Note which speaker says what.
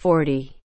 Speaker 1: forty.